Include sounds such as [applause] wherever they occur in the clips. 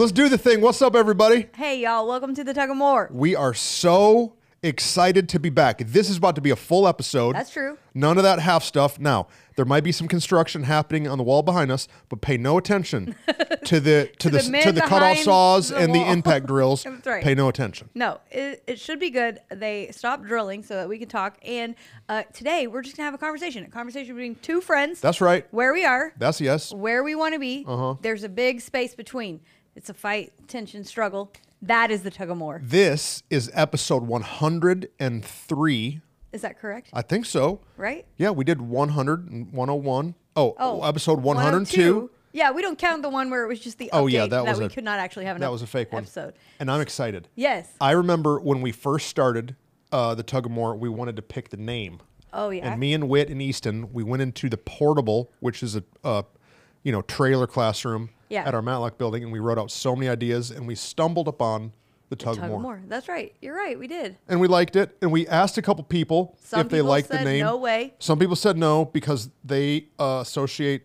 Let's do the thing. What's up, everybody? Hey, y'all. Welcome to the Tug of More. We are so excited to be back. This is about to be a full episode. That's true. None of that half stuff. Now, there might be some construction happening on the wall behind us, but pay no attention [laughs] to the to, the, the to the cutoff saws the and the impact drills. [laughs] That's right. Pay no attention. No, it, it should be good. They stopped drilling so that we can talk. And uh, today we're just going to have a conversation a conversation between two friends. That's right. where we are, That's yes. where we want to be. Uh-huh. There's a big space between. It's a fight, tension, struggle. That is the Tug of More. This is episode 103. Is that correct? I think so. right? Yeah, we did 100 and 101. Oh, Oh, episode 102. 102. Yeah, we don't count the one where it was just the Oh, yeah, that was we a- could not actually have an That was a fake one. episode. And I'm excited. Yes. I remember when we first started uh, the Tug of More, we wanted to pick the name. Oh, yeah. And me and Witt and Easton, we went into the portable, which is a, a you know trailer classroom Yeah. at our Matlock building, and we wrote out so many ideas, and we stumbled upon the Tug, Tug of, More. That's right. You're right. We did. and we liked it, and we asked a couple people Some if they people liked the said name. no way. Some people said no because they uh, associate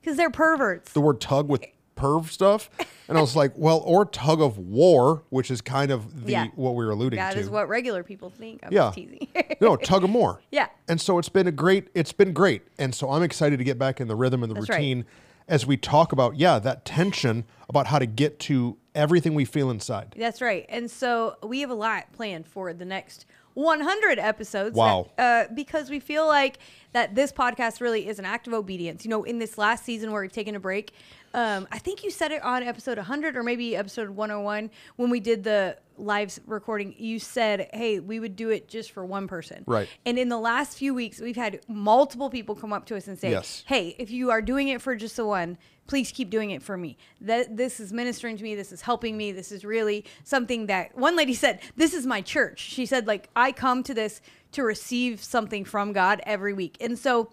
Because they're perverts. the word tug with perv stuff, and I was like, [laughs] well, or tug of war, which is kind of the Yeah. what we were alluding That to. is what regular people think. I'm Yeah. just teasing. [laughs] no, tug of more. [laughs] Yeah. And so it's been a great, it's been great. And so I'm excited to get back in the rhythm and the That's right. routine as we talk about, yeah, that tension about how to get to everything we feel inside. That's right. And so we have a lot planned for the next 100 episodes. Wow. that- uh, because we feel like that this podcast really is an act of obedience. You know, in this last season where we've taken a break, um, I think you said it on episode 100 or maybe episode 101 when we did the live recording. You said, hey, we would do it just for one person. Right. And in the last few weeks, we've had multiple people come up to us and say, Yes. hey, if you are doing it for just the one, please keep doing it for me. That this is ministering to me. This is helping me. This is really something that one lady said, this is my church. She said, like, I come to this to receive something from God every week. And so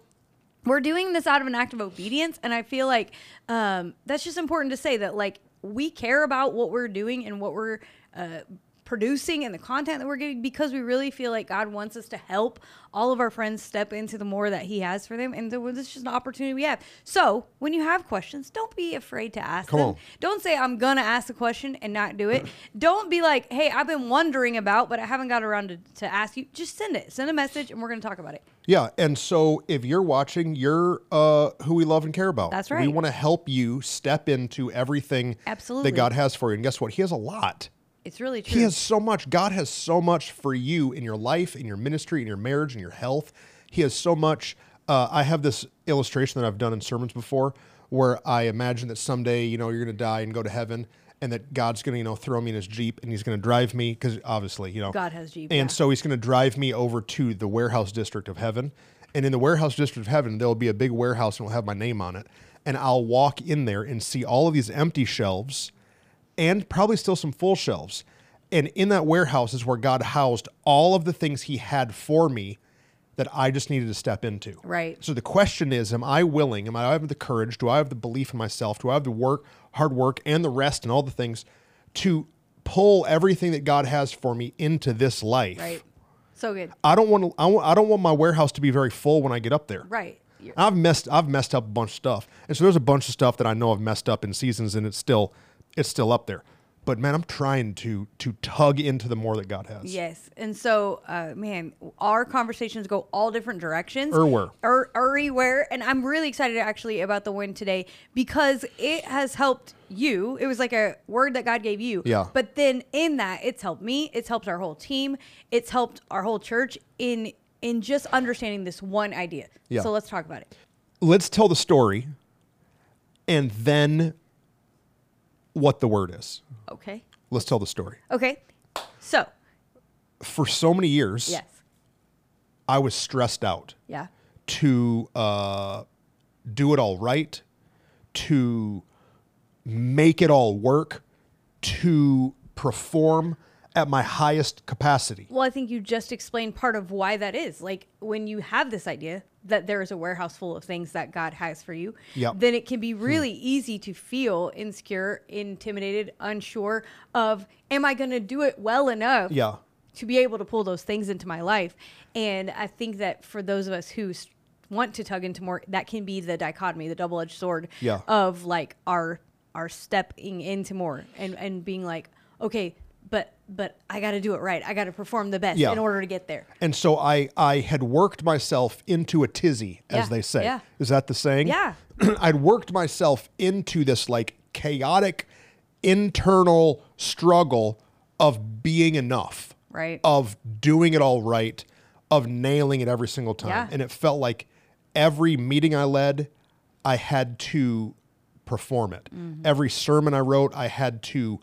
we're doing this out of an act of obedience. And I feel like um, that's just important to say that, like, we care about what we're doing and what we're uh, producing and the content that we're getting because we really feel like God wants us to help all of our friends step into the more that He has for them. And so this is just an opportunity we have. So when you have questions, don't be afraid to ask Come them. on. Don't say, I'm going to ask the question and not do it. [laughs] don't be like, hey, I've been wondering about, but I haven't got around to, to ask you. Just send it. Send a message and we're going to talk about it. Yeah. And so if you're watching, you're uh, who we love and care about. That's right. We want to help you step into everything Absolutely. that God has for you. And guess what? He has a lot. It's really true. He has so much. God has so much for you in your life, in your ministry, in your marriage, in your health. He has so much. Uh, I have this illustration that I've done in sermons before where I imagine that someday, you know, you're going to die and go to heaven and that God's going to, you know, throw me in his Jeep and he's going to drive me because obviously, you know, God has Jeep, And yeah. so he's going to drive me over to the warehouse district of heaven. And in the warehouse district of heaven, there'll be a big warehouse and it'll have my name on it. And I'll walk in there and see all of these empty shelves and probably still some full shelves. And in that warehouse is where God housed all of the things He had for me that I just needed to step into. Right. So the question is, am I willing? Am I, I have the courage? Do I have the belief in myself? Do I have the work, hard work, and the rest and all the things to pull everything that God has for me into this life? right. So good. I don't want to. I, want, I don't want my warehouse to be very full when I get up there. Right. You're- I've messed I've messed up a bunch of stuff. And so there's a bunch of stuff that I know I've messed up in seasons and it's still it's still up there. But man, I'm trying to to tug into the more that God has. Yes. And so, uh, man, our conversations go all different directions. Everywhere. Er, everywhere. And I'm really excited actually about the win today because it has helped you. It was like a word that God gave you. Yeah. But then in that, it's helped me. It's helped our whole team. It's helped our whole church in in just understanding this one idea. Yeah. So let's talk about it. Let's tell the story and then what the word is. Okay. Let's tell the story. Okay. So, For so many years, yes. I was stressed out Yeah. to uh, do it all right, to make it all work, to perform at my highest capacity. Well, I think you just explained part of why that is. Like when you have this idea that there is a warehouse full of things that God has for you, Yep. then it can be hmm. really easy to feel insecure, intimidated, unsure of am I going to do it well enough Yeah. to be able to pull those things into my life? And I think that for those of us who want to tug into more, that can be the dichotomy, the double-edged sword Yeah. of like our our stepping into more and and being like, okay, but but I got to do it right. I got to perform the best Yeah. in order to get there. And so I I had worked myself into a tizzy, as Yeah, they say. yeah. Is that the saying? Yeah. [clears throat] I'd worked myself into this like chaotic internal struggle of being enough. Right. Of doing it all right, of nailing it every single time. Yeah. And it felt like every meeting I led, I had to perform it. Mm-hmm. Every sermon I wrote, I had to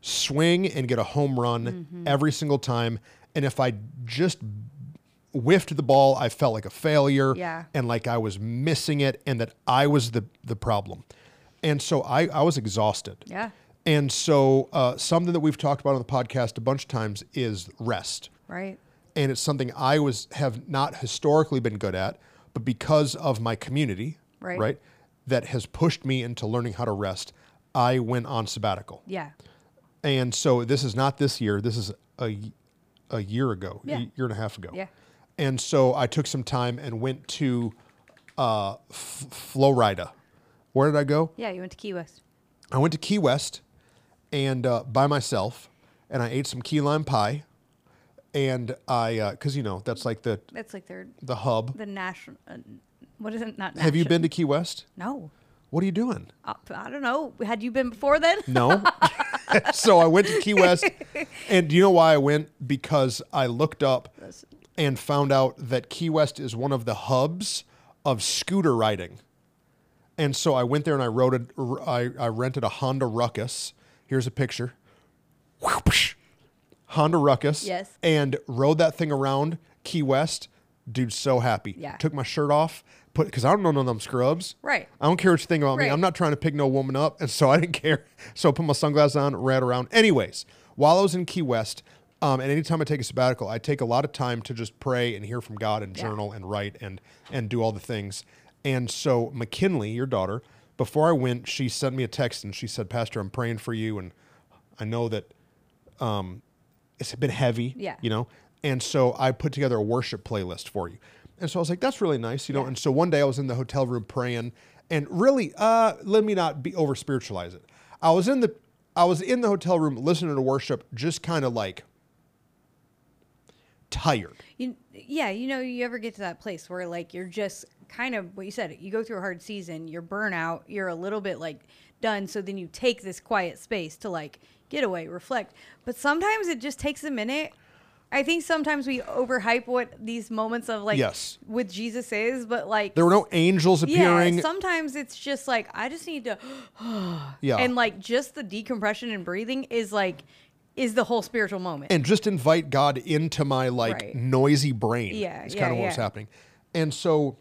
swing and get a home run Mm-hmm. every single time. And if I just whiffed the ball, I felt like a failure Yeah. and like I was missing it and that I was the, the problem. And so I, I was exhausted. Yeah. And so uh, something that we've talked about on the podcast a bunch of times is rest. Right. And it's something I was have not historically been good at, but because of my community, Right. right, that has pushed me into learning how to rest, I went on sabbatical. Yeah. And so this is not this year. This is a, a year ago, Yeah. a year and a half ago. Yeah. And so I took some time and went to uh, F- Florida. Where did I go? Yeah. You went to Key West. I went to Key West and uh, by myself, and I ate some key lime pie. And I, because you know that's like the That's like their the hub. the national. Uh, what is it? Not. Have you been to Key West? No. What are you doing? Uh, I don't know. Had you been before then? No. [laughs] [laughs] so I went to Key West, and do you know why I went? Because I looked up and found out that Key West is one of the hubs of scooter riding. And so I went there and I rode it. I, I rented a Honda Ruckus. Here's a picture. Honda Ruckus. Yes. And rode that thing around Key West. Dude, so happy. Yeah. Took my shirt off. Put because I don't know none of them scrubs. Right. I don't care what you think about me. I'm not trying to pick no woman up, and so I didn't [laughs] care. So I put my sunglasses on, ran around. Anyways, while I was in Key West, um, and anytime I take a sabbatical, I take a lot of time to just pray and hear from God and Yeah. journal and write and and do all the things. And so McKinley, your daughter, before I went, she sent me a text and she said, "Pastor, I'm praying for you, and I know that um, it's been heavy, Yeah. you know." And so I put together a worship playlist for you. And so I was like, that's really nice, you know. Yeah. And so one day I was in the hotel room praying, and really, uh, let me not be over spiritualize it. I was in the I was in the hotel room listening to worship, just kind of like tired. You, yeah, you know, you ever get to that place where like you're just kind of what you said. You go through a hard season, you're burnout, you're a little bit like done. So then you take this quiet space to like get away, reflect. But sometimes it just takes a minute. I think sometimes we overhype what these moments of like Yes. with Jesus is, but like There were no angels appearing. Yeah, sometimes it's just like I just need to [gasps] Yeah. and like just the decompression and breathing is like is the whole spiritual moment. and just invite God into my like Right. noisy brain. Yeah, is yeah, kind of what was happening. And so,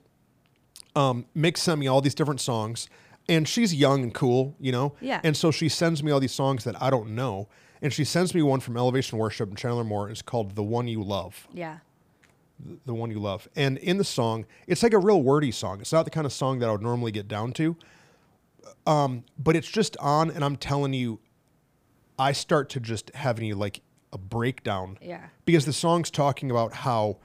um, Mick sent me all these different songs, and she's young and cool, you know. Yeah. And so she sends me all these songs that I don't know, and she sends me one from Elevation Worship and Chandler Moore. It's called "The One You Love." yeah. the one you love. And in the song, it's like a real wordy song. It's not the kind of song that I would normally get down to. Um, but it's just on, and I'm telling you, I start to just having you like a breakdown. Yeah. Because the song's talking about how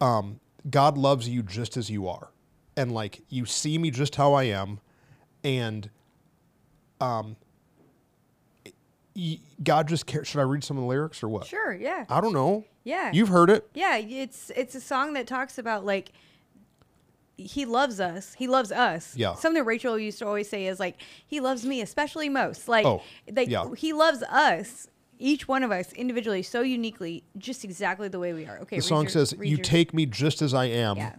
um, God loves you just as you are. And like you see me just how I am. And um, God just cares. Should I read some of the lyrics or what? Sure, yeah. I don't know. Yeah. You've heard it. Yeah, it's it's a song that talks about like he loves us. He loves us. Yeah. Something Rachel used to always say is like he loves me especially most. Like Oh, like yeah. he loves us, each one of us individually so uniquely, just exactly the way we are. Okay. The song your- says, You your- take me just as I am. Yeah.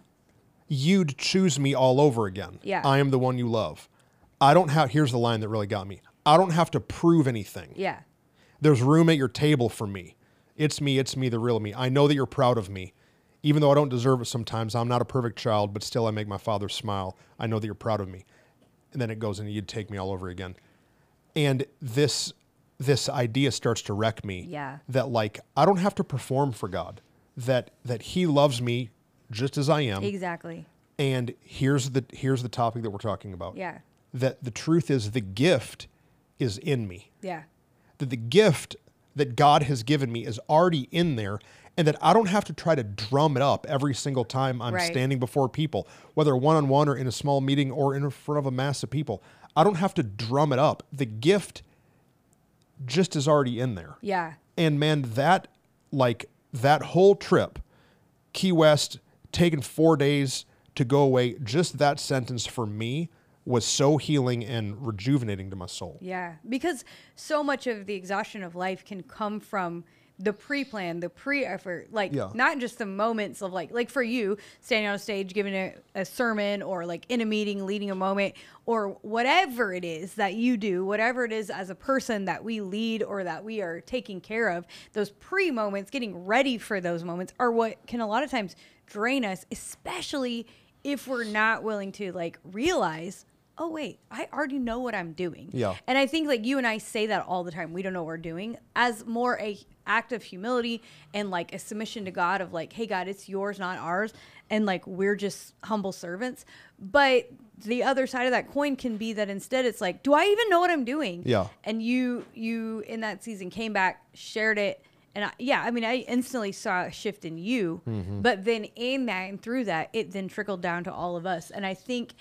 You'd choose me all over again. Yeah. I am the one you love. I don't have, here's the line that really got me I don't have to prove anything. Yeah. There's room at your table for me. It's me, it's me, the real me. I know that you're proud of me. Even though I don't deserve it sometimes, I'm not a perfect child, but still I make my father smile. I know that you're proud of me. And then it goes and you'd take me all over again. And this this idea starts to wreck me. Yeah. That like I don't have to perform for God. That that he loves me just as I am. Exactly. And here's the here's the topic that we're talking about. Yeah. That the truth is the gift is in me Yeah. that the gift that God has given me is already in there and that I don't have to try to drum it up every single time I'm Right. standing before people, whether one on one or in a small meeting or in front of a mass of people. I don't have to drum it up. The gift just is already in there. Yeah. And man, that like that whole trip, Key West, taking four days to go away, just that sentence for me was so healing and rejuvenating to my soul. Yeah, because so much of the exhaustion of life can come from the pre-plan, the pre-effort, like Yeah. not just the moments of like, like for you standing on a stage, giving a, a sermon, or like in a meeting, leading a moment, or whatever it is that you do, whatever it is as a person that we lead or that we are taking care of. Those pre-moments, getting ready for those moments, are what can a lot of times drain us, especially if we're not willing to like realize. Oh wait, I already know what I'm doing. Yeah. And I think like you and I say that all the time. We don't know what we're doing as more a act of humility and like a submission to God of like, hey God, it's yours, not ours. And like we're just humble servants. But the other side of that coin can be that instead it's like, do I even know what I'm doing? Yeah. And you you in that season came back, shared it. And I, yeah, I mean, I instantly saw a shift in you, mm-hmm. but then in that and through that, it then trickled down to all of us. And I think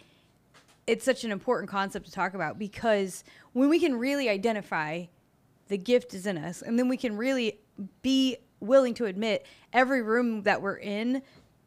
it's such an important concept to talk about because when we can really identify the gift is in us and then we can really be willing to admit every room that we're in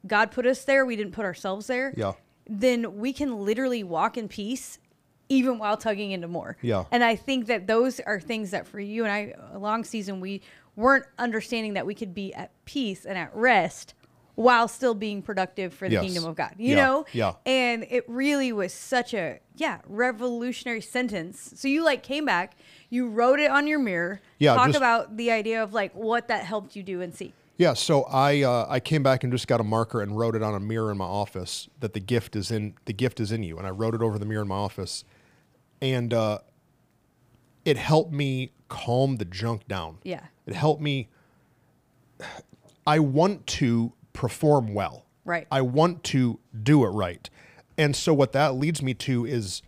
god put us there we didn't put ourselves there Yeah. then we can literally walk in peace even while tugging into more Yeah. and i think that those are things that for you and i a long season we weren't understanding that we could be at peace and at rest while still being productive for the Yes. kingdom of god you Yeah. know Yeah. and it really was such a yeah revolutionary sentence so you like came back you wrote it on your mirror Yeah, talk just- about the idea of like what that helped you do and see Yeah, so I uh, I came back and just got a marker and wrote it on a mirror in my office that the gift is in the gift is in you, and I wrote it over the mirror in my office, and uh, it helped me calm the junk down. Yeah. it helped me. I want to perform well. Right. I want to do it right, and so what that leads me to is,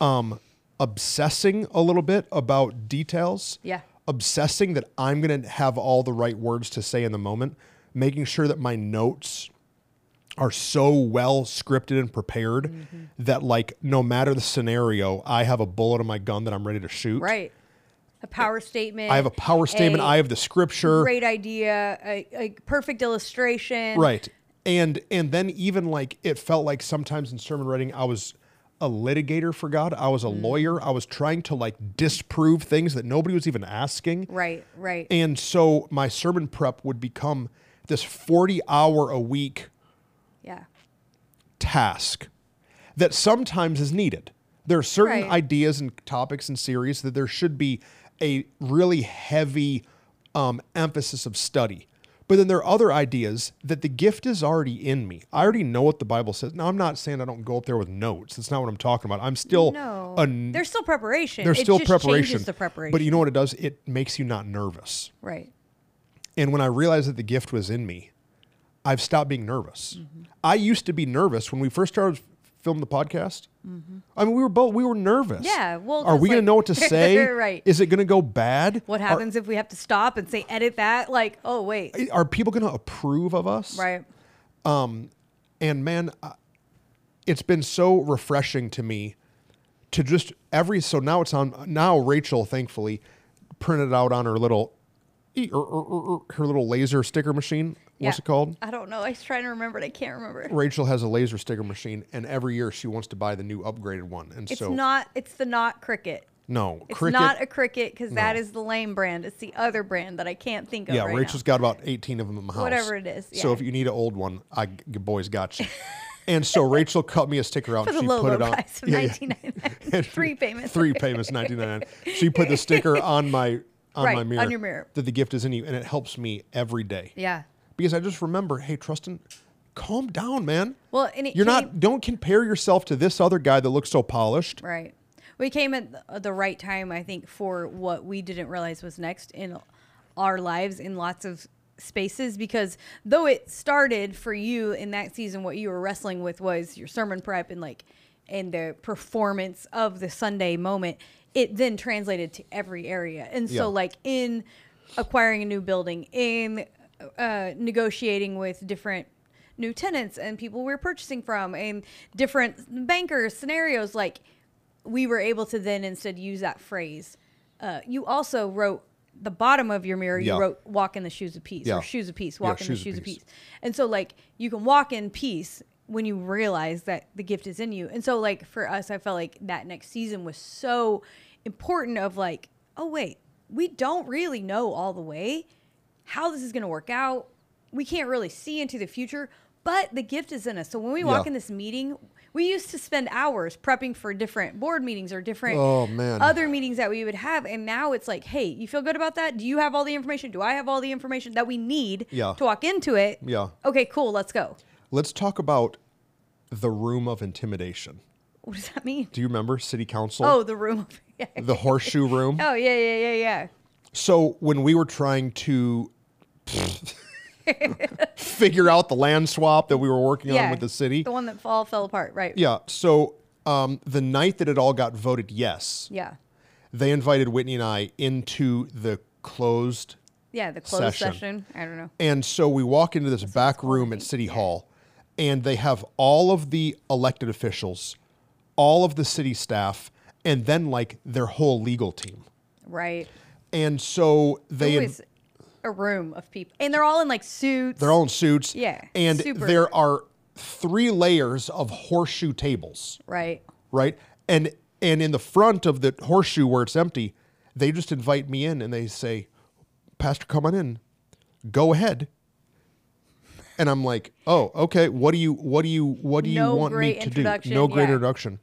um, obsessing a little bit about details yeah obsessing that I'm going to have all the right words to say in the moment, making sure that my notes are so well scripted and prepared Mm-hmm. that like no matter the scenario, I have a bullet in my gun that I'm ready to shoot. right a power statement I have a power statement, a I have the scripture. great idea a, a perfect illustration Right. And and then even like it felt like sometimes in sermon writing I was a litigator for God. I was a Mm. lawyer. I was trying to like disprove things that nobody was even asking. right right And so my sermon prep would become this 40 hour a week yeah task that sometimes is needed. There are certain Right. ideas and topics and series that there should be a really heavy um, emphasis of study. But then there are other ideas that the gift is already in me. I already know what the Bible says. Now, I'm not saying I don't go up there with notes. That's not what I'm talking about. I'm still no a, there's still preparation there's It still preparation. the preparation But you know what it does? It makes you not nervous. right And when I realized that the gift was in me, I've stopped being nervous. Mm-hmm. I used to be nervous when we first started filming the podcast. I mean, we were both we were nervous. Mm-hmm. Yeah, well, are we 'cause, going to know what to [laughs] say? Right. Is it going to go bad? what Are- happens if we have to stop and say edit that like oh wait Are, people going to approve of us? right Um, And man, I- it's been so refreshing to me to just every so now it's on now Rachel thankfully printed out on her little er, er, er, her little laser sticker machine. What's it called? i don't know i was trying to remember it i can't remember Rachel has a laser sticker machine, and every year she wants to buy the new upgraded one. And so it's so, not it's the not Cricut no, It's Cricut. not a Cricut because that No. is the lame brand. It's the other brand that I can't think of. yeah, right Rachel's got about eighteen of them in the house. Whatever it is, So yeah. if you need an old one, I your boys got you. [laughs] and so Rachel cut me a sticker out. For and the she low, put low it on. price of Yeah, yeah. nineteen ninety nine. [laughs] Three payments. Three payments, ninety nine. She put the sticker [laughs] on my on Right, my on mirror. your mirror. That the gift is in you, and it helps me every day. Yeah. Because I just remember, hey, Trustin, calm down, man. Well, You're came, not. Don't compare yourself to this other guy that looks so polished. right. We came at the- the right time, I think, for what we didn't realize was next in our lives in lots of spaces. Because though it started for you in that season, what you were wrestling with was your sermon prep and like and the performance of the Sunday moment. It then translated to every area, and so Yeah. like in acquiring a new building, in uh, negotiating with different new tenants and people we are purchasing from and different bankers scenarios like we were able to then instead use that phrase uh, you also wrote the bottom of your mirror you Yeah. wrote walk in the shoes of peace Yeah. or shoes of peace Yeah, walk in the shoes of shoes of peace. peace and so like you can walk in peace when you realize that the gift is in you and so like for us i felt like that next season was so important of like oh wait we don't really know all the way how this is going to work out we can't really see into the future but the gift is in us so when we walk Yeah. in this meeting we used to spend hours prepping for different board meetings or different Oh, man. other meetings that we would have and now it's like hey you feel good about that do you have all the information do i have all the information that we need Yeah. to walk into it Yeah. okay cool let's go Let's talk about the room of intimidation. what does that mean Do you remember city council? oh the room [laughs] yeah. The horseshoe room. oh yeah yeah yeah yeah So when we were trying to figure out the land swap that we were working yeah on with the city, the one that all fell apart right yeah. So um, the night that it all got voted yes, yeah they invited Whitney and I into the closed, yeah the closed Session. session, i don't know and so we walk into this back room at City Hall, and they have all of the elected officials, all of the city staff, and then like their whole legal team. right And so they it was a room of people and they're all in like suits They're all in suits. Yeah, And super. there are three layers of horseshoe tables, right right? And and in the front of the horseshoe where it's empty, they just invite me in and they say, Pastor, come on in. Go ahead. And I'm like, oh, okay. What do you what do you what do you No want me to do? introduction, No great yeah. introduction.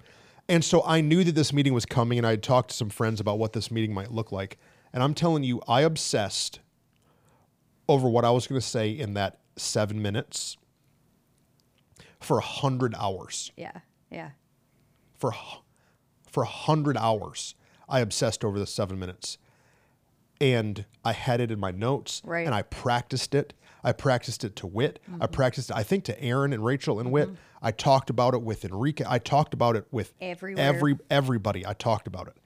And so I knew that this meeting was coming and I had talked to some friends about what this meeting might look like. And I'm telling you, I obsessed over what I was going to say in that seven minutes for a hundred hours. yeah yeah For for a hundred hours, I obsessed over the seven minutes, and I had it in my notes, Right. and I practiced it. I practiced it to Wit. I mm-hmm. practiced it, I think, to Aaron and Rachel and Wit. Mm-hmm. I talked about it with Enrique. I talked about it with Everywhere. every everybody. I talked about it,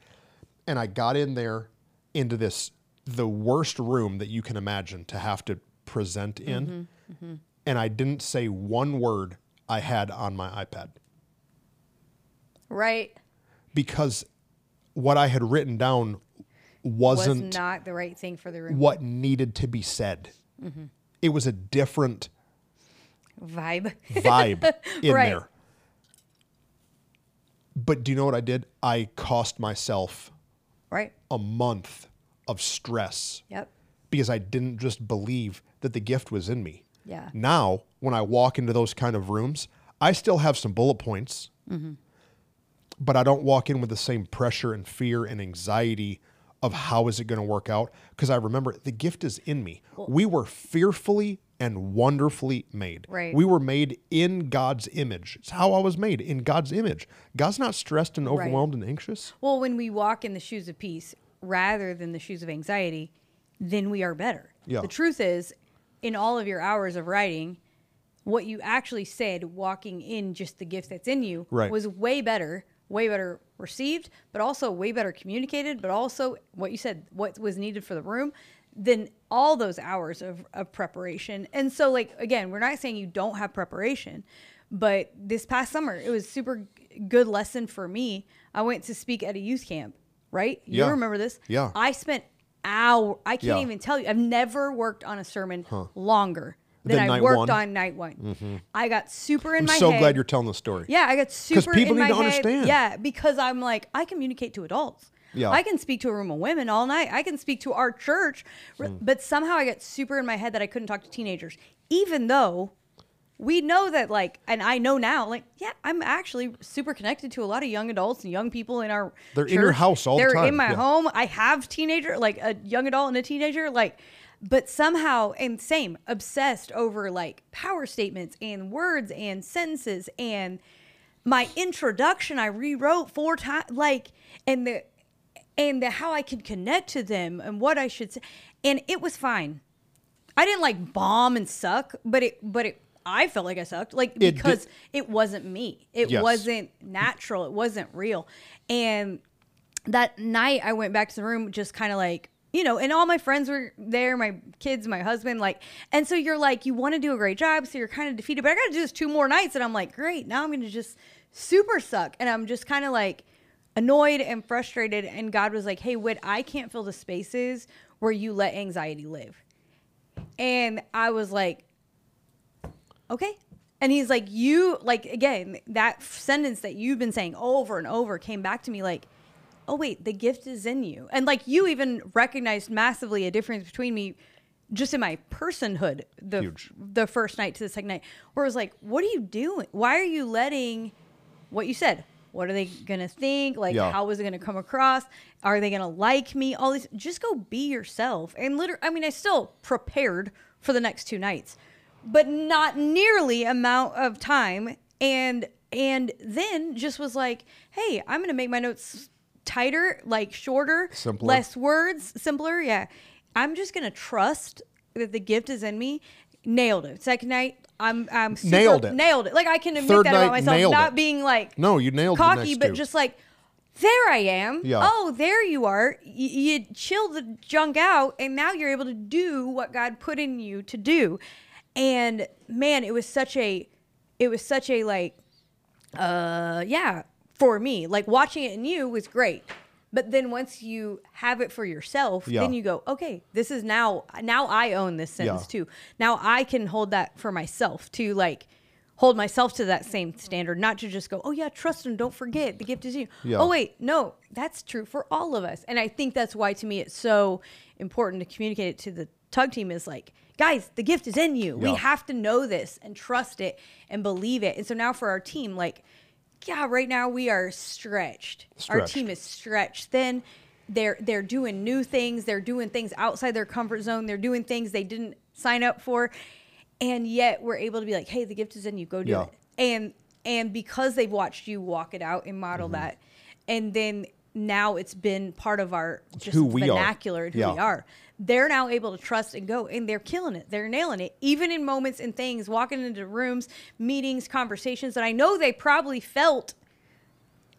and I got in there into this the worst room that you can imagine to have to present in, mm-hmm, mm-hmm. and I didn't say one word I had on my iPad right because what I had written down was wasn't not the right thing for the room what needed to be said. Mm-hmm. It was a different vibe vibe [laughs] in Right. there. But do you know what I did? I cost myself right a month of stress yep because I didn't just believe that the gift was in me. Yeah. Now, when I walk into those kind of rooms, I still have some bullet points, mm-hmm. but I don't walk in with the same pressure and fear and anxiety of how is it going to work out because I remember the gift is in me. we were fearfully and wonderfully made. Right. We were made in God's image. It's how I was made in God's image. God's not stressed and overwhelmed and anxious. Well, when we walk in the shoes of peace rather than the shoes of anxiety, then we are better. Yeah. The truth is, in all of your hours of writing, what you actually said walking in just the gift that's in you Right. was way better, way better received, but also way better communicated, but also what you said, what was needed for the room, than all those hours of, of preparation. And so, like, again, we're not saying you don't have preparation, but this past summer, it was super good lesson for me. I went to speak at a youth camp, right? You Yeah. remember this? Yeah. I spent hour. I can't Yeah. even tell you. I've never worked on a sermon longer than Than I worked one? Mm-hmm. on night one. I got super in my. I'm my so head. glad you're telling the story. Yeah, I got super people in my need to head. understand. Yeah, because I'm like, I communicate to adults. Yeah. I can speak to a room of women all night. I can speak to our church, Hmm. but somehow I got super in my head that I couldn't talk to teenagers, even though we know that like, and I know now, like, yeah, I'm actually super connected to a lot of young adults and young people in our. They're in your house all the They're in time, my yeah. home. I have teenager, like a young adult and a teenager, like. But somehow, and same, obsessed over like power statements and words and sentences and my introduction I rewrote four times like and the and the how I could connect to them and what I should say and it was fine. I didn't like bomb and suck, but it but it I felt like I sucked like did- because it wasn't me. It Yes. wasn't natural. It wasn't real. And that night I went back to the room just kind of like you know, and all my friends were there, my kids, my husband, like, and so you're like, you want to do a great job, so you're kind of defeated, but I got to do this two more nights, and I'm like, great, now I'm going to just super suck, and I'm just kind of like annoyed and frustrated, and God was like, hey, Whit, I can't fill the spaces where you let anxiety live, and I was like, okay. And he's like, you, like, again, that sentence that you've been saying over and over came back to me like, oh, wait, the gift is in you. And like, you even recognized massively a difference between me just in my personhood the, Huge. the first night to the second night, where it was like, what are you doing? Why are you letting what you said? What are they gonna think? Like, Yeah. how is it gonna come across? Are they gonna like me? All these, just go be yourself. And literally, I mean, I still prepared for the next two nights, but not nearly amount of time. And and then just was like, hey, I'm gonna make my notes tighter, like shorter, Simpler. less words, simpler. Yeah, I'm just gonna trust that the gift is in me. Nailed it. Second night, I'm I'm super, Nailed it. Nailed it. Like I can admit Third that night, about myself, nailed not it. being like No, you nailed the cocky, next but two. just like there I am. Yeah. Oh, there you are. Y- you chill the junk out, and now you're able to do what God put in you to do. And man, it was such a, it was such a like, uh, yeah, for me, like watching it in you was great. But then once you have it for yourself, Yeah. then you go, okay, this is now now I own this sentence Yeah. too. Now I can hold that for myself to like hold myself to that same standard, not to just go, oh yeah, trust and don't forget the gift is you. Yeah. Oh wait, no, that's true for all of us. And I think that's why to me it's so important to communicate it to the tug team is like, guys, the gift is in you. We have to know this and trust it and believe it. And so now for our team, like, yeah, right now we are stretched. Our team is stretched thin. They're they're doing new things. They're doing things outside their comfort zone. They're doing things they didn't sign up for, and yet we're able to be like, "Hey, the gift is in you. Go do Yeah. it." And and because they've watched you walk it out and model Mm-hmm. that, and then now it's been part of our just who we are. vernacular and who we are. They're now able to trust and go, and they're killing it. They're nailing it, even in moments and things, walking into rooms, meetings, conversations that I know they probably felt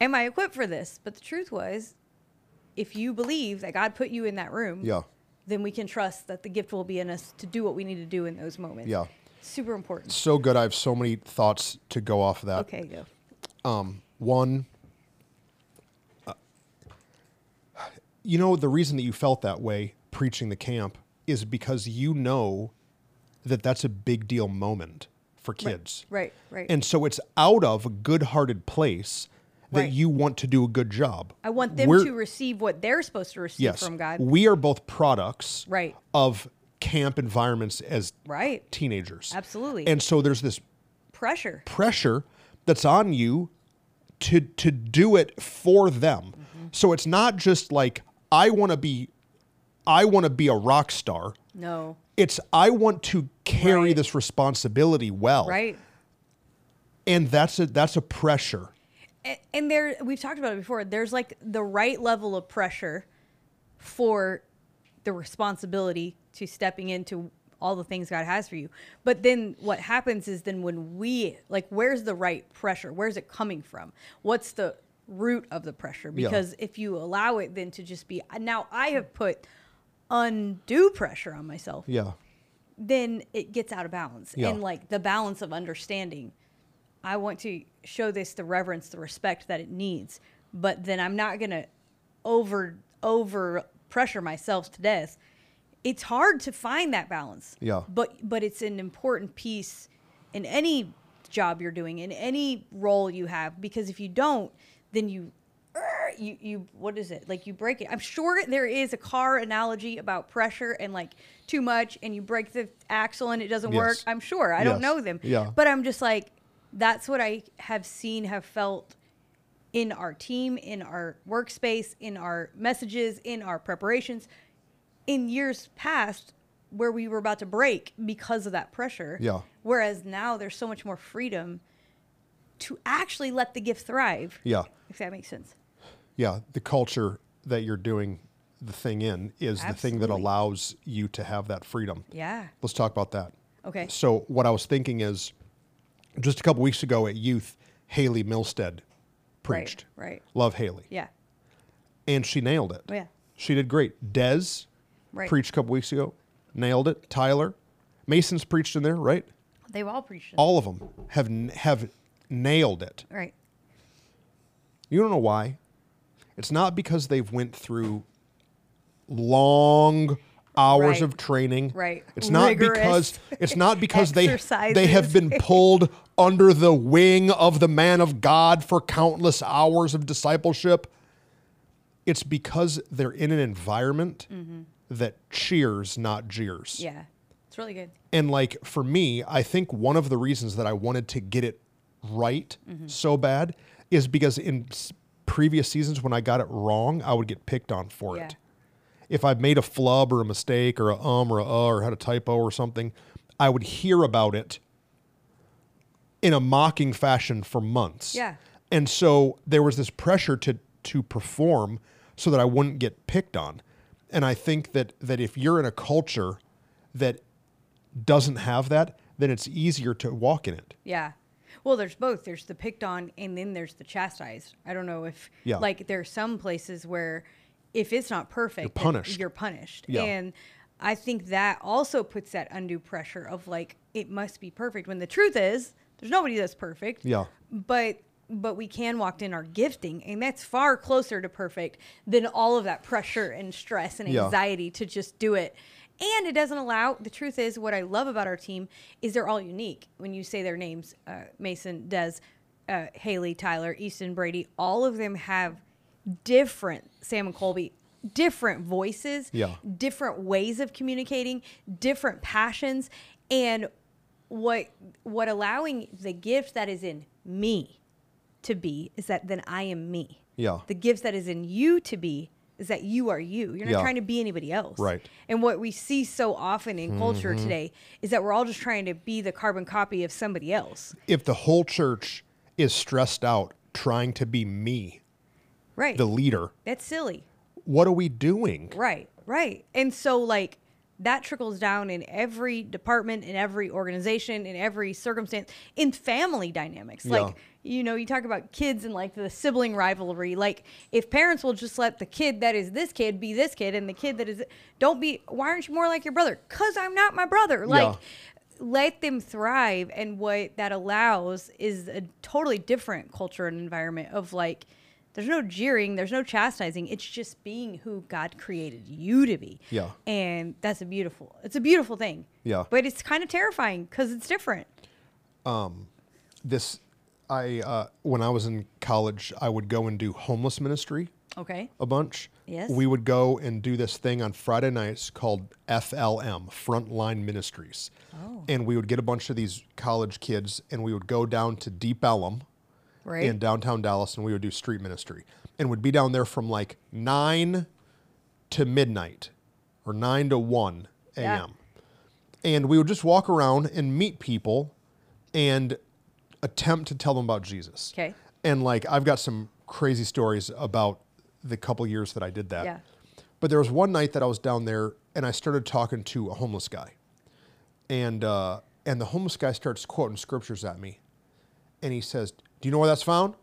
am I equipped for this? But the truth was, if you believe that God put you in that room, Yeah. then we can trust that the gift will be in us to do what we need to do in those moments. Yeah. Super important. So good. I have so many thoughts to go off of that. Okay, go. Um, one, you know, the reason that you felt that way preaching the camp is because you know that that's a big deal moment for kids. Right, right. And so it's out of a good hearted place that Right. you want to do a good job. I want them We're- to receive what they're supposed to receive yes, from God. We are both products Right. of camp environments as Right. teenagers. Absolutely. And so there's this Pressure. pressure that's on you to to do it for them. Mm-hmm. So it's not just like I want to be I want to be a rock star. No. It's I want to carry Right. this responsibility well. Right. And that's a that's a pressure. And, and there, we've talked about it before. There's like the right level of pressure for the responsibility to stepping into all the things God has for you. But then what happens is then when we like, where's the right pressure? Where's it coming from? What's the root of the pressure? Yeah. Because if you allow it then to just be now, I have put undue pressure on myself Yeah. then it gets out of balance. Yeah. And like the balance of understanding, I want to show this the reverence, the respect that it needs, but then I'm not gonna over over pressure myself to death. It's hard to find that balance. Yeah. But but it's an important piece in any job you're doing, in any role you have, because if you don't, then you er, you you what is it? Like you break it. I'm sure there is a car analogy about pressure and like too much and you break the axle and it doesn't work. I'm sure. I don't know them. Yeah. but i'm just like that's what i have seen have felt in our team in our workspace in our messages in our preparations in years past where we were about to break because of that pressure. Yeah. whereas now there's so much more freedom to actually let the gift thrive Yeah. if that makes sense Yeah. The culture that you're doing the thing in is the thing that allows you to have that freedom. Yeah. Let's talk about that. Okay. So what I was thinking is just a couple weeks ago at youth, Haley Milstead preached. Right. Love Haley. Yeah. And she nailed it. Oh, yeah. She did great. Dez Right. preached a couple weeks ago, nailed it. Tyler, Mason's preached in there, right? They've all preached. All of them have have nailed it. Right. You don't know why? It's not because they've went through long hours Right. of training. Right. It's not Rigorous because it's not because they they have been pulled [laughs] under the wing of the man of God for countless hours of discipleship. It's because they're in an environment that cheers, not jeers. Mm-hmm. Yeah. It's really good. And like for me, I think one of the reasons that I wanted to get it right Mm-hmm. so bad is because in s- previous seasons when I got it wrong, I would get picked on for Yeah. it. If I made a flub or a mistake or a um or a uh or had a typo or something, I would hear about it in a mocking fashion for months. Yeah. And so there was this pressure to to perform so that I wouldn't get picked on. And I think that that if you're in a culture that doesn't have that, then it's easier to walk in it. Yeah. Well, there's both. There's the picked on and then there's the chastised. I don't know if Yeah. like are some places where if it's not perfect, then punished. You're punished. Yeah. And I think that also puts that undue pressure of like it must be perfect when the truth is there's nobody that's perfect. Yeah. But but we can walk in our gifting and that's far closer to perfect than all of that pressure and stress and Yeah. anxiety to just do it. And it doesn't allow. The truth is, what I love about our team is they're all unique. When you say their names, uh, Mason, Des, uh, Haley, Tyler, Easton, Brady, all of them have different. Sam and Colby, different voices, Yeah. different ways of communicating, different passions, and what what allowing the gift that is in me to be is that then I am me. Yeah. The gift that is in you to be is that you are you. You're not Yeah. trying to be anybody else. Right. Mm-hmm. And what we see so often in culture today is that we're all just trying to be the carbon copy of somebody else. If the whole church is stressed out trying to be me, Right. the leader, That's silly. what are we doing? Right. Right. And so like that trickles down in every department, in every organization, in every circumstance, in family dynamics. Yeah. Like, you know, you talk about kids and like the sibling rivalry. Like, if parents will just let the kid that is this kid be this kid and the kid that is, don't be, why aren't you more like your brother? Because I'm not my brother. Like, let them thrive. And what that allows is a totally different culture and environment of like, there's no jeering, there's no chastising. It's just being who God created you to be. Yeah. And that's a beautiful, it's a beautiful thing. Yeah. But it's kind of terrifying because it's different. Um This, I uh, when I was in college, I would go and do homeless ministry Okay. a bunch. Yes. We would go and do this thing on Friday nights called FLM, Frontline Ministries. Oh. And we would get a bunch of these college kids and we would go down to Deep Ellum Right. in downtown Dallas and we would do street ministry. And would be down there from like 9 to midnight or 9 to 1 a.m. Yeah. And we would just walk around and meet people and attempt to tell them about Jesus. Okay. And like I've got some crazy stories about the couple years that I did that. Yeah. But there was one night that I was down there and I started talking to a homeless guy. And uh, and the homeless guy starts quoting scriptures at me. And he says, "Do you know where that's found?"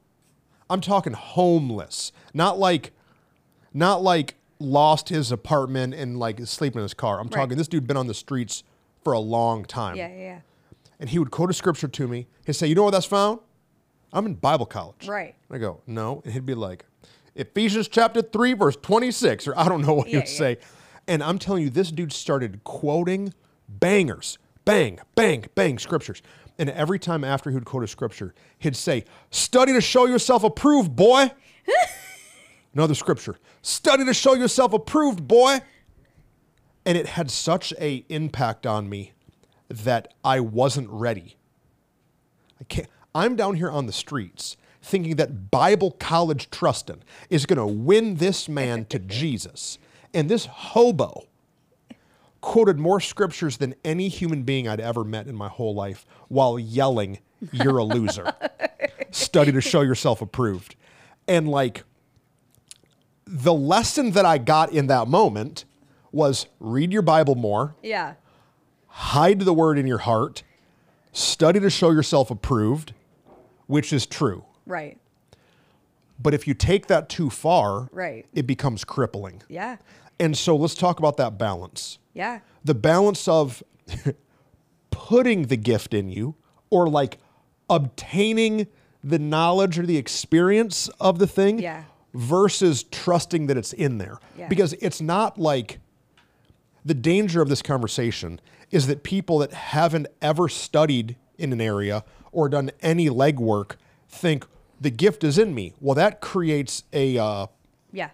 I'm talking homeless, not like not like lost his apartment and like sleeping in his car. I'm Right. talking this dude been on the streets for a long time. Yeah, yeah, yeah. And he would quote a scripture to me. He'd say, "You know where that's found?" I'm in Bible college. Right. I go, "No," and he'd be like, "Ephesians chapter three, verse 26," or I don't know what he'd yeah. say. And I'm telling you, this dude started quoting bangers, bang, bang, bang scriptures. And every time after he would quote a scripture, he'd say, "Study to show yourself approved, boy." [laughs] Another scripture, "Study to show yourself approved, boy." And it had such a impact on me that I wasn't ready. I can't. I'm down here on the streets thinking that Bible College Trustin is going to win this man to [laughs] Jesus, and this hobo quoted more scriptures than any human being I'd ever met in my whole life while yelling, "You're a loser." [laughs] Study to show yourself approved, and like the lesson that I got in that moment was read your Bible more Yeah. hide the word in your heart, study to show yourself approved, which is true. Right. But if you take that too far, Right. it becomes crippling. Yeah. And so let's talk about that balance. Yeah. The balance of [laughs] putting the gift in you or like obtaining the knowledge or the experience of the thing Yeah. versus trusting that it's in there. Yeah. Because it's not like the danger of this conversation is that people that haven't ever studied in an area or done any legwork think the gift is in me. Well, that creates a uh, Yeah.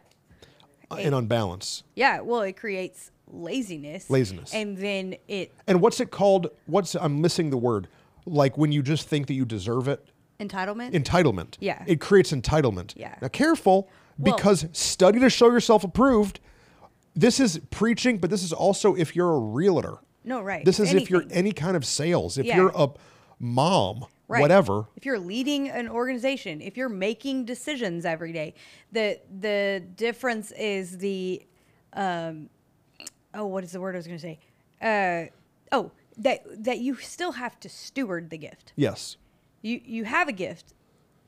an unbalance. Yeah. Well, it creates laziness. Laziness. And then it And what's it called? What's I'm missing the word. Like when you just think that you deserve it. entitlement. Entitlement. Yeah. It creates entitlement. Yeah. Now careful Well- because study to show yourself approved. This is preaching, but this is also if you're a realtor. no, right. This is if you're any kind of sales. If Yeah. you're a mom, Right. whatever. If you're leading an organization, if you're making decisions every day, the the difference is the um oh what is the word I was going to say? Uh oh, that that you still have to steward the gift. Yes. You you have a gift,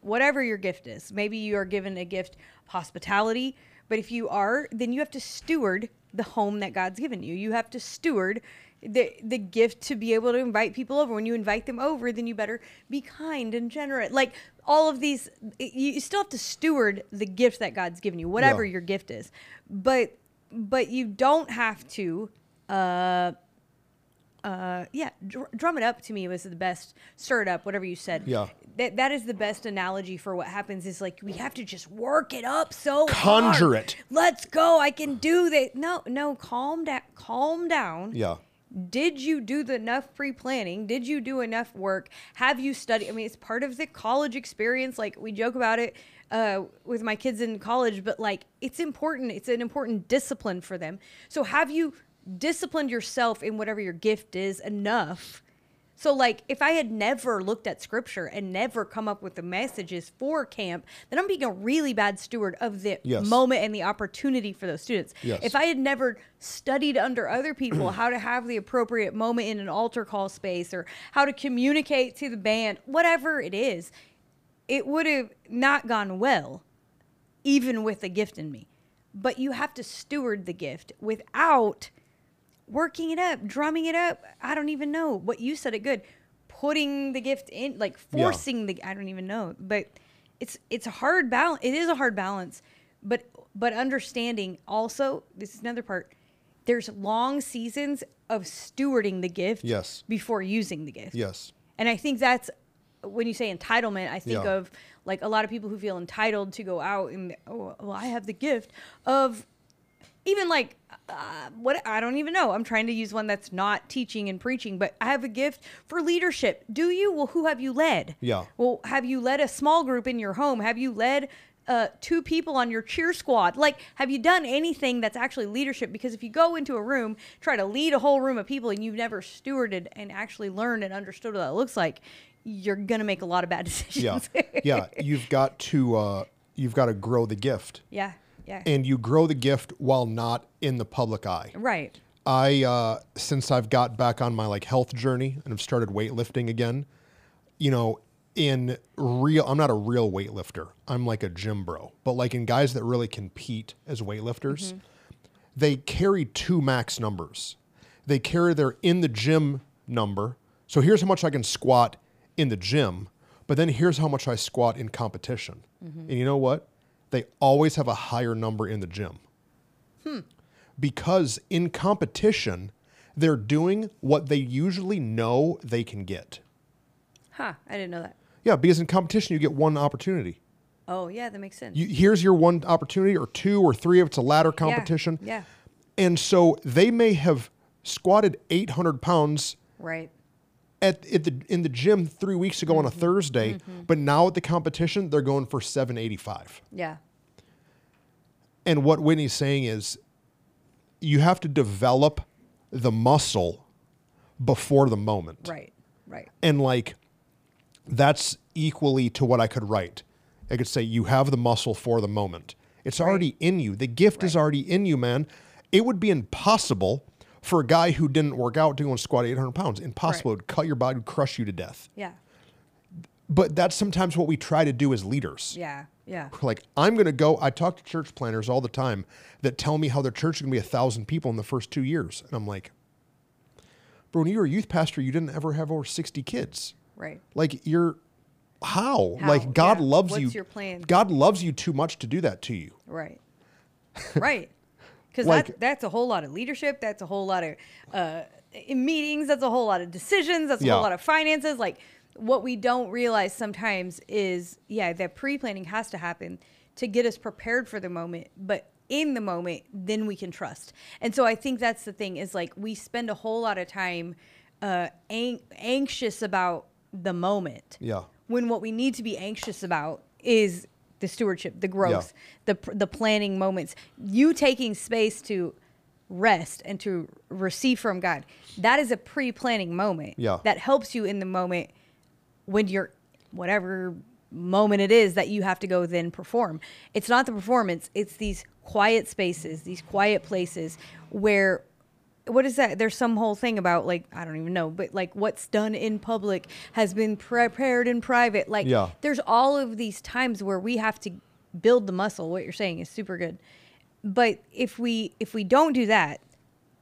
whatever your gift is. Maybe you are given a gift of hospitality, but if you are, then you have to steward the home that God's given you. You have to steward the the gift to be able to invite people over. When you invite them over, then you better be kind and generous. Like all of these, you still have to steward the gift that God's given you, whatever Yeah. your gift is. But but you don't have to. Uh, uh, yeah, dr- drum it up to me was the best. Stir it up, whatever you said. Yeah. That that is the best analogy for what happens. Is like we have to just work it up so Conjure hard. it. Let's go. I can do that. No, no. Calm down. Calm down. Yeah. Did you do the enough pre planning? Did you do enough work? Have you studied? I mean, it's part of the college experience. Like we joke about it uh, with my kids in college, but like it's important. It's an important discipline for them. So have you disciplined yourself in whatever your gift is enough? So like if I had never looked at scripture and never come up with the messages for camp, then I'm being a really bad steward of the Yes. moment and the opportunity for those students. Yes. If I had never studied under other people [clears throat] how to have the appropriate moment in an altar call space or how to communicate to the band, whatever it is, it would have not gone well, even with the gift in me. But you have to steward the gift without working it up, drumming it up. I don't even know what you said it good. Putting the gift in, like Yeah. forcing the. I don't even know, but it's it's a hard balance. It is a hard balance, but but understanding also this is another part. There's long seasons of stewarding the gift Yes. before using the gift. Yes. And I think that's when you say entitlement, I think Yeah. of like a lot of people who feel entitled to go out and oh well I have the gift of even like uh, what I don't even know. I'm trying to use one that's not teaching and preaching, but I have a gift for leadership. Do you? Well, who have you led? Yeah. Well, have you led a small group in your home? Have you led uh, two people on your cheer squad? Like, have you done anything that's actually leadership? Because if you go into a room, try to lead a whole room of people, and you've never stewarded and actually learned and understood what that looks like, you're gonna make a lot of bad [laughs] decisions. yeah. yeah. You've got to uh, you've got to grow the gift. yeah. Yeah. And you grow the gift while not in the public eye. right. I uh, since I've got back on my like health journey and I've started weightlifting again, you know, in real I'm not a real weightlifter. I'm like a gym bro. But like in guys that really compete as weightlifters, they carry two max numbers. They carry their in the gym number. So here's how much I can squat in the gym, but then here's how much I squat in competition. Mm-hmm. And you know what? They always have a higher number in the gym hmm. because in competition, they're doing what they usually know they can get. Huh. I didn't know that. Yeah, because in competition, you get one opportunity. Oh, yeah, that makes sense. You, here's your one opportunity, or two, or three if it's a ladder competition. Yeah. Yeah. And so they may have squatted 800 pounds Right. At, at the in the gym three weeks ago on a mm-hmm. Thursday, mm-hmm. but now at the competition they're going for 785. Yeah. And what Whitney's saying is you have to develop the muscle before the moment. Right. Right. And like that's equally to what I could write. I could say you have the muscle for the moment. It's already in you. The gift is already in you, man. It would be impossible for a guy who didn't work out to go and squat 800 pounds. Impossible. Right. It would cut your body, would crush you to death. Yeah. But that's sometimes what we try to do as leaders. Yeah. Yeah. Like I'm going to go. I talk to church planters all the time that tell me how their church is going to be a thousand people in the first two years, and I'm like, bro, when you were a youth pastor, you didn't ever have over sixty kids. Right. Like you're how? How? Like God Yeah. loves What's you. your plan? God loves you too much to do that to you. Right. [laughs] right. Because Like- that, that's a whole lot of leadership. That's a whole lot of uh, in meetings. That's a whole lot of decisions. That's a Yeah. whole lot of finances. Like what we don't realize sometimes is, yeah, that pre planning has to happen to get us prepared for the moment. But in the moment, then we can trust. And so I think that's the thing is like we spend a whole lot of time uh, an- anxious about the moment Yeah. when what we need to be anxious about is the stewardship, the growth, the the planning moments, you taking space to rest and to receive from God. That is a pre-planning moment. Yeah. That helps you in the moment when you're whatever moment it is that you have to go then perform. It's not the performance, it's these quiet spaces, these quiet places where what is that? There's some whole thing about like I don't even know, but like what's done in public has been prepared in private. Like Yeah. there's all of these times where we have to build the muscle. What you're saying is super good. But if we if we don't do that,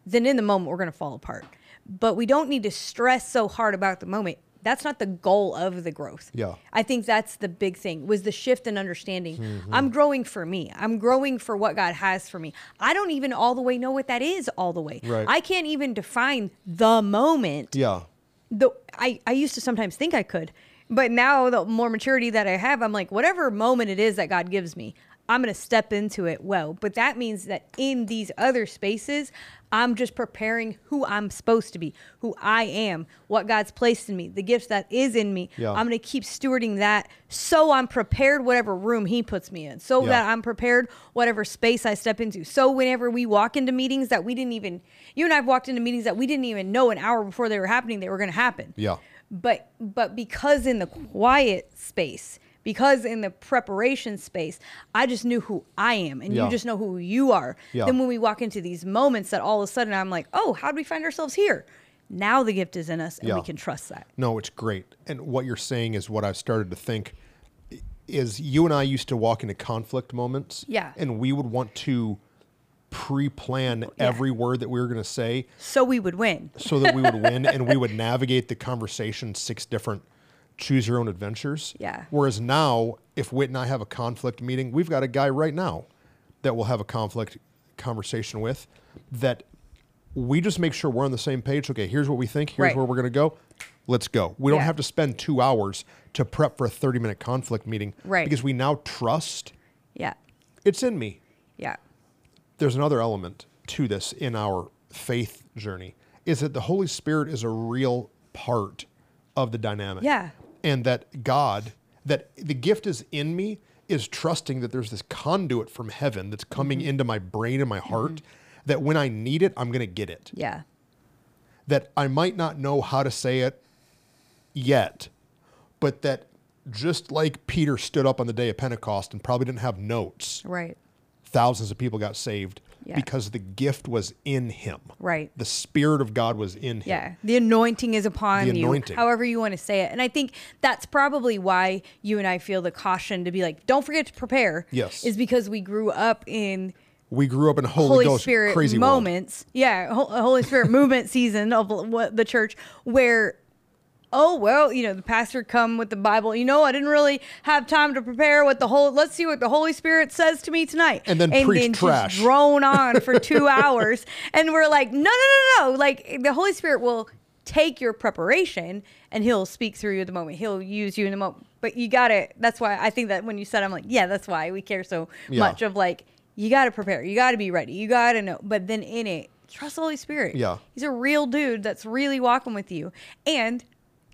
then in the moment we're going to fall apart. But we don't need to stress so hard about the moment. That's not the goal of the growth. Yeah. I think that's the big thing was the shift in understanding. Mm-hmm. I'm growing for me. I'm growing for what God has for me. I don't even all the way know what that is all the way. Right. I can't even define the moment Yeah. the I, I used to sometimes think I could, but now the more maturity that I have, I'm like, whatever moment it is that God gives me, I'm gonna step into it well. But that means that in these other spaces, I'm just preparing who I'm supposed to be, who I am, what God's placed in me, the gifts that is in me. Yeah. I'm gonna keep stewarding that so I'm prepared whatever room He puts me in, so Yeah. that I'm prepared whatever space I step into. So whenever we walk into meetings that we didn't even, you and I've walked into meetings that we didn't even know an hour before they were happening, they were gonna happen Yeah. but but because in the quiet space because in the preparation space i just knew who i am and Yeah. you just know who you are Yeah. then when we walk into these moments that all of a sudden i'm like oh how do we find ourselves here now the gift is in us and Yeah. we can trust that No, it's great. And what you're saying is what I've started to think is you and I used to walk into conflict moments. Yeah. And we would want to pre-plan every word that we were going to say so we would win so that we would win [laughs] and we would navigate the conversation six different choose your own adventures. Yeah. Whereas now, if Whit and I have a conflict meeting, we've got a guy right now that we'll have a conflict conversation with that we just make sure we're on the same page. Okay, here's what we think. Here's Right. where we're going to go. Let's go. We don't Yeah. have to spend two hours to prep for a 30 minute conflict meeting. Right. Because we now trust yeah it's in me yeah there's another element to this in our faith journey is that the Holy Spirit is a real part of the dynamic. Yeah. And that God, that the gift is in me, is trusting that there's this conduit from heaven that's coming Mm-hmm. into my brain and my heart, that when I need it, I'm going to get it. yeah That I might not know how to say it yet, but that just like Peter stood up on the day of Pentecost and probably didn't have notes, right thousands of people got saved Yeah. because the gift was in him. Right. The spirit of God was in him. Yeah, the anointing is upon The you, anointing. however you want to say it. And I think that's probably why you and I feel the caution to be like, don't forget to prepare. Yes. Is because we grew up in We grew up in Holy, Holy Ghost Spirit crazy world. moments. Yeah, Holy Spirit [laughs] movement season of what the church where oh well, you know, the pastor come with the Bible. You know, I didn't really have time to prepare what the whole let's see what the Holy Spirit says to me tonight. And then preach just trash. drone on for [laughs] 2 hours and we're like, "No, no, no, no. Like the Holy Spirit will take your preparation and he'll speak through you at the moment. He'll use you in the moment. But you got to that's why I think that when you said I'm like, yeah, that's why we care so Yeah. much of like you got to prepare. You got to be ready. You got to know. But then in it, trust the Holy Spirit. Yeah. He's a real dude that's really walking with you. And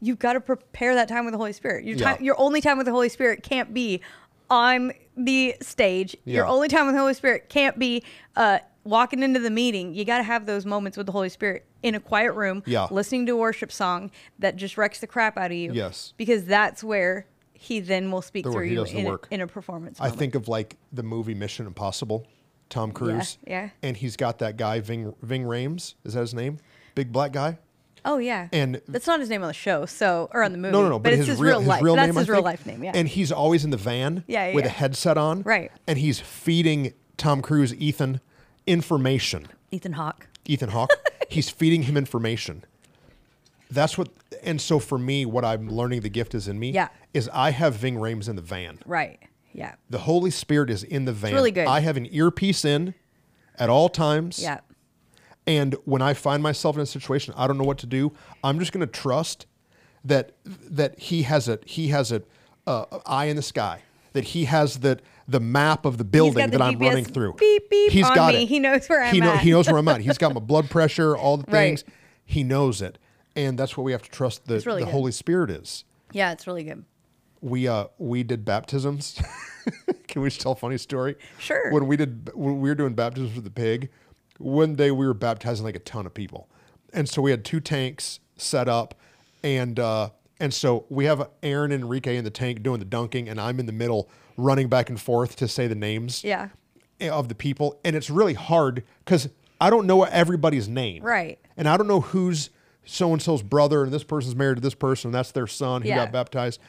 you've got to prepare that time with the Holy Spirit. Your time, Yeah. your only time with the Holy Spirit can't be on the stage. Your only time with the Holy Spirit can't be uh, walking into the meeting. You got to have those moments with the Holy Spirit in a quiet room, Yeah. listening to a worship song that just wrecks the crap out of you. Yes. Because that's where he then will speak The through you in a, in a performance. I think of like the movie Mission Impossible, Tom Cruise. yeah. And he's got that guy, Ving, Ving Rhames. Is that his name? Big black guy. Oh yeah. And- that's not his name on the show, so or on the movie. No, no, no. But, it's his, real, life. that's name, his real life name. Yeah. And he's always in the van Yeah, yeah, with a headset on. Right. And he's feeding Tom Cruise, Ethan, information. Ethan Hawke. Ethan Hawke. [laughs] he's feeding him information. That's what, and so for me, what I'm learning the gift is in me Yeah. is I have Ving Rhames in the van. Right. Yeah. The Holy Spirit is in the van. really good. I have an earpiece in at all times. Yeah. And when I find myself in a situation I don't know what to do, I'm just going to trust that that he has a he has a uh, eye in the sky. That he has the the map of the building the that I'm GPS running through. beep, beep He's on got me. it. He knows where I'm he at. He knows where I'm at. He's got my [laughs] blood pressure, all the Right. things. He knows it, and that's what we have to trust. The, really the good. Holy Spirit is. Yeah, it's really good. We uh we did baptisms. [laughs] Can we just tell a funny story? Sure. When we did when we were doing baptisms for the pig, one day we were baptizing like a ton of people, and so we had two tanks set up, and uh, and so we have Aaron and Enrique in the tank doing the dunking, and I'm in the middle running back and forth to say the names Yeah. of the people, and it's really hard because I don't know everybody's name, Right. And I don't know who's so and so's brother, and this person's married to this person, and that's their son who Yeah. got baptized.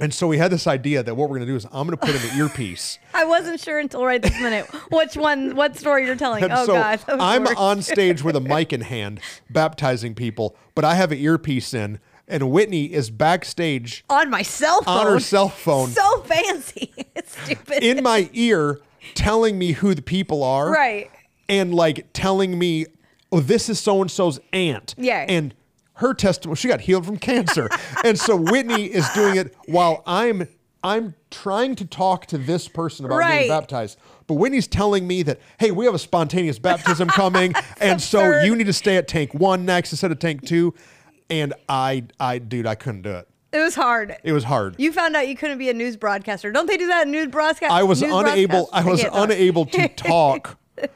And so we had this idea that what we're going to do is I'm going to put in the earpiece. [laughs] I wasn't sure until right this minute which one, what story you're telling. And oh so God, that was the I'm worst. on stage with a [laughs] mic in hand, baptizing people, but I have an earpiece in, and Whitney is backstage on my cell phone. on her cell phone So fancy. [laughs] it's stupid. in my ear, telling me who the people are. Right. And like telling me, oh, this is so and so's aunt. Yeah. And her testimony, she got healed from cancer. [laughs] and so Whitney is doing it while I'm I'm trying to talk to this person about Right. getting baptized. But Whitney's telling me that, hey, we have a spontaneous baptism coming, [laughs] and so you need to stay at tank one next instead of tank two. And I, I, dude, I couldn't do it. It was hard. It was hard. You found out you couldn't be a news broadcaster. Don't they do that in news broadcast? I was unable. I was unable to talk [laughs] to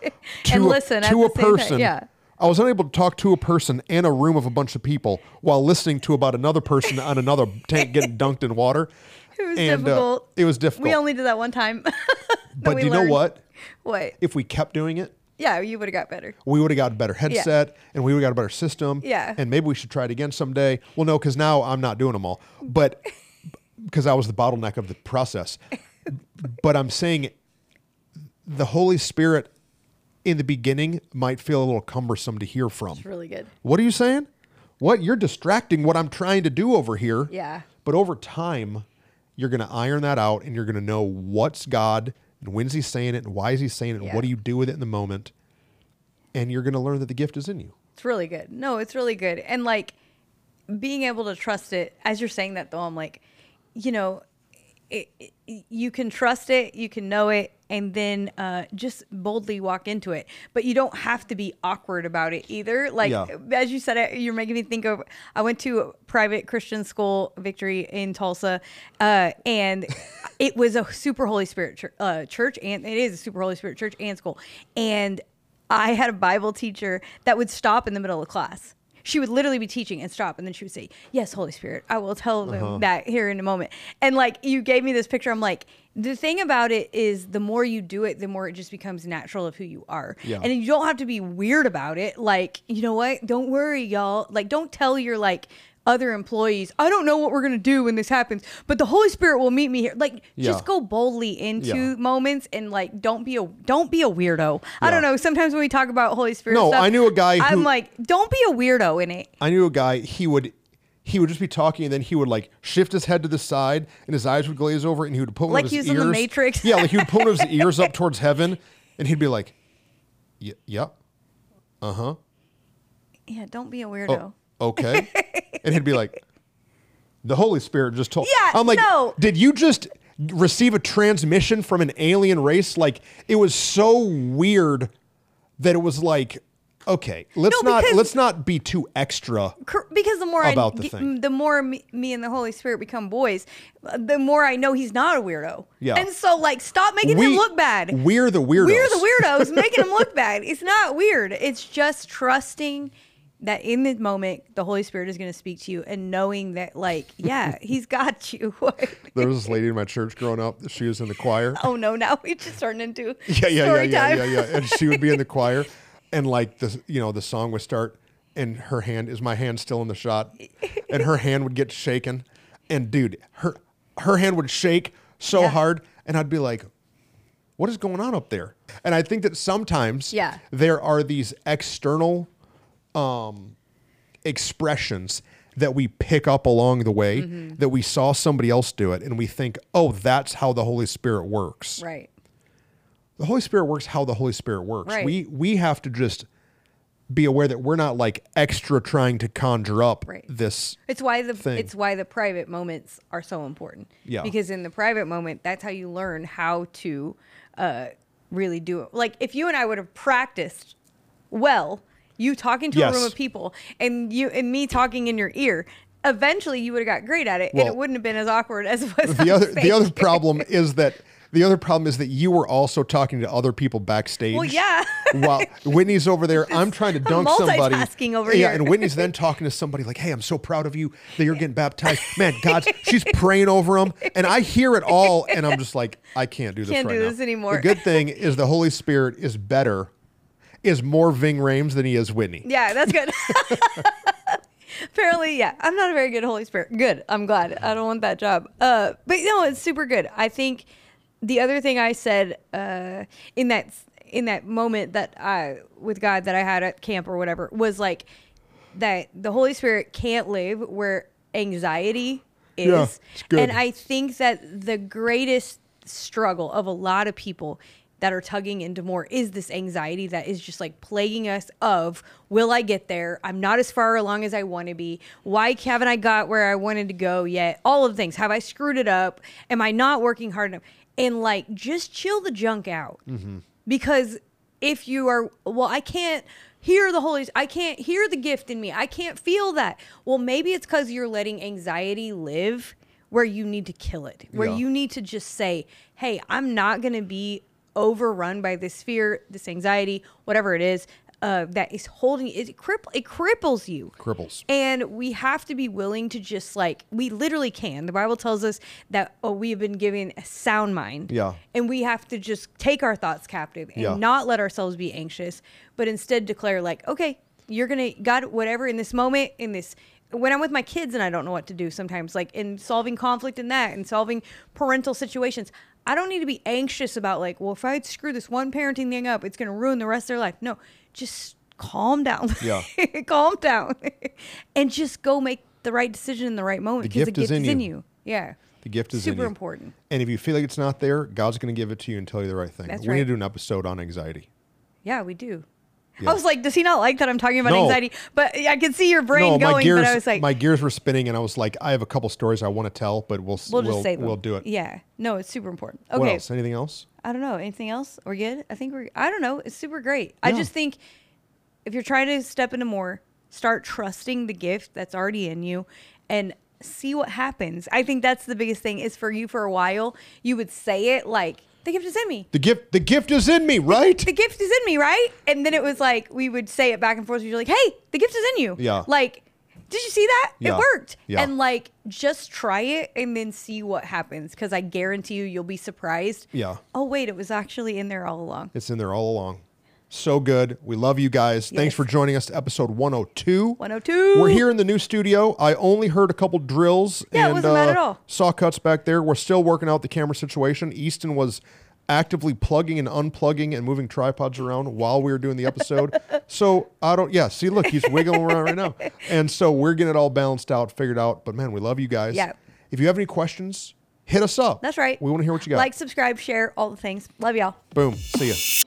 And a, listen to a the same time, person. yeah. I was unable to talk to a person in a room of a bunch of people while listening to about another person on another tank getting dunked in water. [laughs] It was And, uh, difficult. it was difficult. We only did that one time. [laughs] but do you know what? What? If we kept doing it, Yeah, you would have got better. we would have got a better headset and we would have got a better system. Yeah. And maybe we should try it again someday. Well, no, because now I'm not doing them all. But [laughs] because I was the bottleneck of the process. but I'm saying the Holy Spirit in the beginning might feel a little cumbersome to hear from. It's really good. What are you saying? What? You're distracting what I'm trying to do over here. Yeah. But over time, you're going to iron that out and you're going to know what's God and when's he saying it and why is he saying it and Yeah. what do you do with it in the moment. And you're going to learn that the gift is in you. It's really good. No, it's really good. And like being able to trust it, as you're saying that though, I'm like, you know, it, it- you can trust it, you can know it, and then uh, just boldly walk into it. But you don't have to be awkward about it either. Like, Yeah. as you said, you're making me think of I went to a private Christian school, Victory in Tulsa, uh, and [laughs] it was a super Holy Spirit church, uh, church, and it is a super Holy Spirit church and school. And I had a Bible teacher that would stop in the middle of class. She would literally be teaching and stop, and then she would say, "Yes, Holy Spirit, I will tell them Uh-huh. that here in a moment." And like you gave me this picture, I'm like, the thing about it is, the more you do it, the more it just becomes natural of who you are, Yeah. and you don't have to be weird about it. Like, you know what? Don't worry, y'all. Like, don't tell your like other employees, I don't know what we're gonna do when this happens, but the Holy Spirit will meet me here. Like, Yeah. just go boldly into Yeah. moments and like don't be a don't be a weirdo. I don't know. Sometimes when we talk about Holy Spirit, No, stuff, I knew a guy I'm like, don't be a weirdo in it. I knew a guy, he would he would just be talking and then he would like shift his head to the side and his eyes would glaze over and he would put one Like of he his was in ears. The Matrix. yeah, like he would put one of his [laughs] ears up towards heaven and he'd be like, "Yeah, yep. Uh-huh. Yeah, don't be a weirdo. Oh, okay. [laughs] [laughs] and he'd be like, the Holy Spirit just told. Yeah, I'm like, no. did you just receive a transmission from an alien race? Like, it was so weird that it was like, okay, let's No, not because- let's not be too extra. Because the more About I the thing. the more me, me and the Holy Spirit become boys, the more I know he's not a weirdo. Yeah. And so, like, stop making him look bad. We're the weirdos. We're the weirdos making him look [laughs] bad. It's not weird. It's just trusting that in the moment the Holy Spirit is going to speak to you and knowing that, like, yeah, [laughs] he's got you. [laughs] There was this lady in my church growing up. She was in the choir. [laughs] oh no, now we just turned into yeah, yeah, yeah, yeah, yeah, yeah. And she would be in the choir, and like the you know the song would start. and her hand is my hand still in the shot, and her hand would get shaken, and dude, her her hand would shake so Yeah. hard, and I'd be like, "What is going on up there?" And I think that sometimes Yeah. there are these external um, expressions that we pick up along the way Mm-hmm. that we saw somebody else do it, and we think, "Oh, that's how the Holy Spirit works." Right. the Holy Spirit works how the Holy Spirit works. Right. We we have to just be aware that we're not like extra trying to conjure up Right. this. It's why the thing. it's why the private moments are so important. Yeah. Because in the private moment, that's how you learn how to uh, really do it. Like if you and I would have practiced well, you talking to a room of people and you and me talking in your ear, eventually you would have got great at it, and it wouldn't have been as awkward as it was. The other the other problem is that the other problem is that you were also talking to other people backstage. Well, yeah. while Whitney's over there, I'm [laughs] trying to dunk somebody. multitasking over yeah, here. and Whitney's then talking to somebody like, "Hey, I'm so proud of you that you're getting baptized." [laughs] Man, God, she's praying over them, and I hear it all, and I'm just like, I can't do this Can't right do now. this anymore. The good thing is the Holy Spirit is better, is more Ving Rhames than he is Whitney. Yeah, that's good. [laughs] Apparently, yeah, I'm not a very good Holy Spirit. Good. I'm glad. I don't want that job. Uh, but no, it's super good. I think the other thing I said uh, in that in that moment that I with God that I had at camp or whatever was like that the Holy Spirit can't live where anxiety is. Yeah. And I think that the greatest struggle of a lot of people that are tugging into more is this anxiety that is just like plaguing us of will I get there? I'm not as far along as I want to be. Why haven't I got where I wanted to go yet? All of the things. Have I screwed it up? Am I not working hard enough? And like just chill the junk out. Mm-hmm. Because if you are well, I can't hear the Holy I can't hear the gift in me. I can't feel that. Well, maybe it's cuz you're letting anxiety live where you need to kill it. Where Yeah. you need to just say, "Hey, I'm not going to be overrun by this fear, this anxiety, whatever it is, uh, that is holding it cripp- it cripples you." Cripples. And we have to be willing to just like we literally can. The Bible tells us that oh, we have been given a sound mind. Yeah. And we have to just take our thoughts captive and Yeah. not let ourselves be anxious, but instead declare like, okay, you're gonna God, whatever in this moment, in this when I'm with my kids and I don't know what to do sometimes, like in solving conflict in that and solving parental situations. I don't need to be anxious about like, well, if I screw this one parenting thing up, it's gonna ruin the rest of their life. No, just calm down. Yeah. [laughs] calm down. [laughs] and just go make the right decision in the right moment The because the gift is gift in is in you. you. Yeah. The gift is in super you. important. And if you feel like it's not there, God's going to give it to you and tell you the right thing. That's we need to do an episode on anxiety. Yeah, we do. Yeah. I was like, does he not like that I'm talking about No. anxiety? But I could see your brain no, going. my gears, but I was like, my gears were spinning, and I was like, I have a couple stories I want to tell, but we'll we'll we'll, just say we'll do it. Yeah. No, it's super important. What Okay. else? Anything else? I don't know. Anything else? We're good. I think we're. I don't know. It's super great. I just think if you're trying to step into more, start trusting the gift that's already in you, and see what happens. I think that's the biggest thing. Is for you for a while, you would say it like the gift is in me. The gift, the gift is in me, right? the gift is in me, right? And then it was like we would say it back and forth. You're like, hey, the gift is in you. Yeah. Like, did you see that? Yeah. It worked. Yeah. And like, just try it and then see what happens. Because I guarantee you, you'll be surprised. Yeah. Oh wait, it was actually in there all along. It's in there all along. So good. We love you guys. Thanks for joining us to episode 102. 102. We're here in the new studio. I only heard a couple drills Yeah, it and wasn't bad uh, at all. saw cuts back there. We're still working out the camera situation. Easton was actively plugging and unplugging and moving tripods around while we were doing the episode. [laughs] so I don't, yeah, see, look, he's wiggling around right now. [laughs] And so we're getting it all balanced out, figured out. But man, we love you guys. Yeah. If you have any questions, hit us up. That's right. We want to hear what you got. Like, subscribe, share, all the things. Love y'all. Boom. See ya.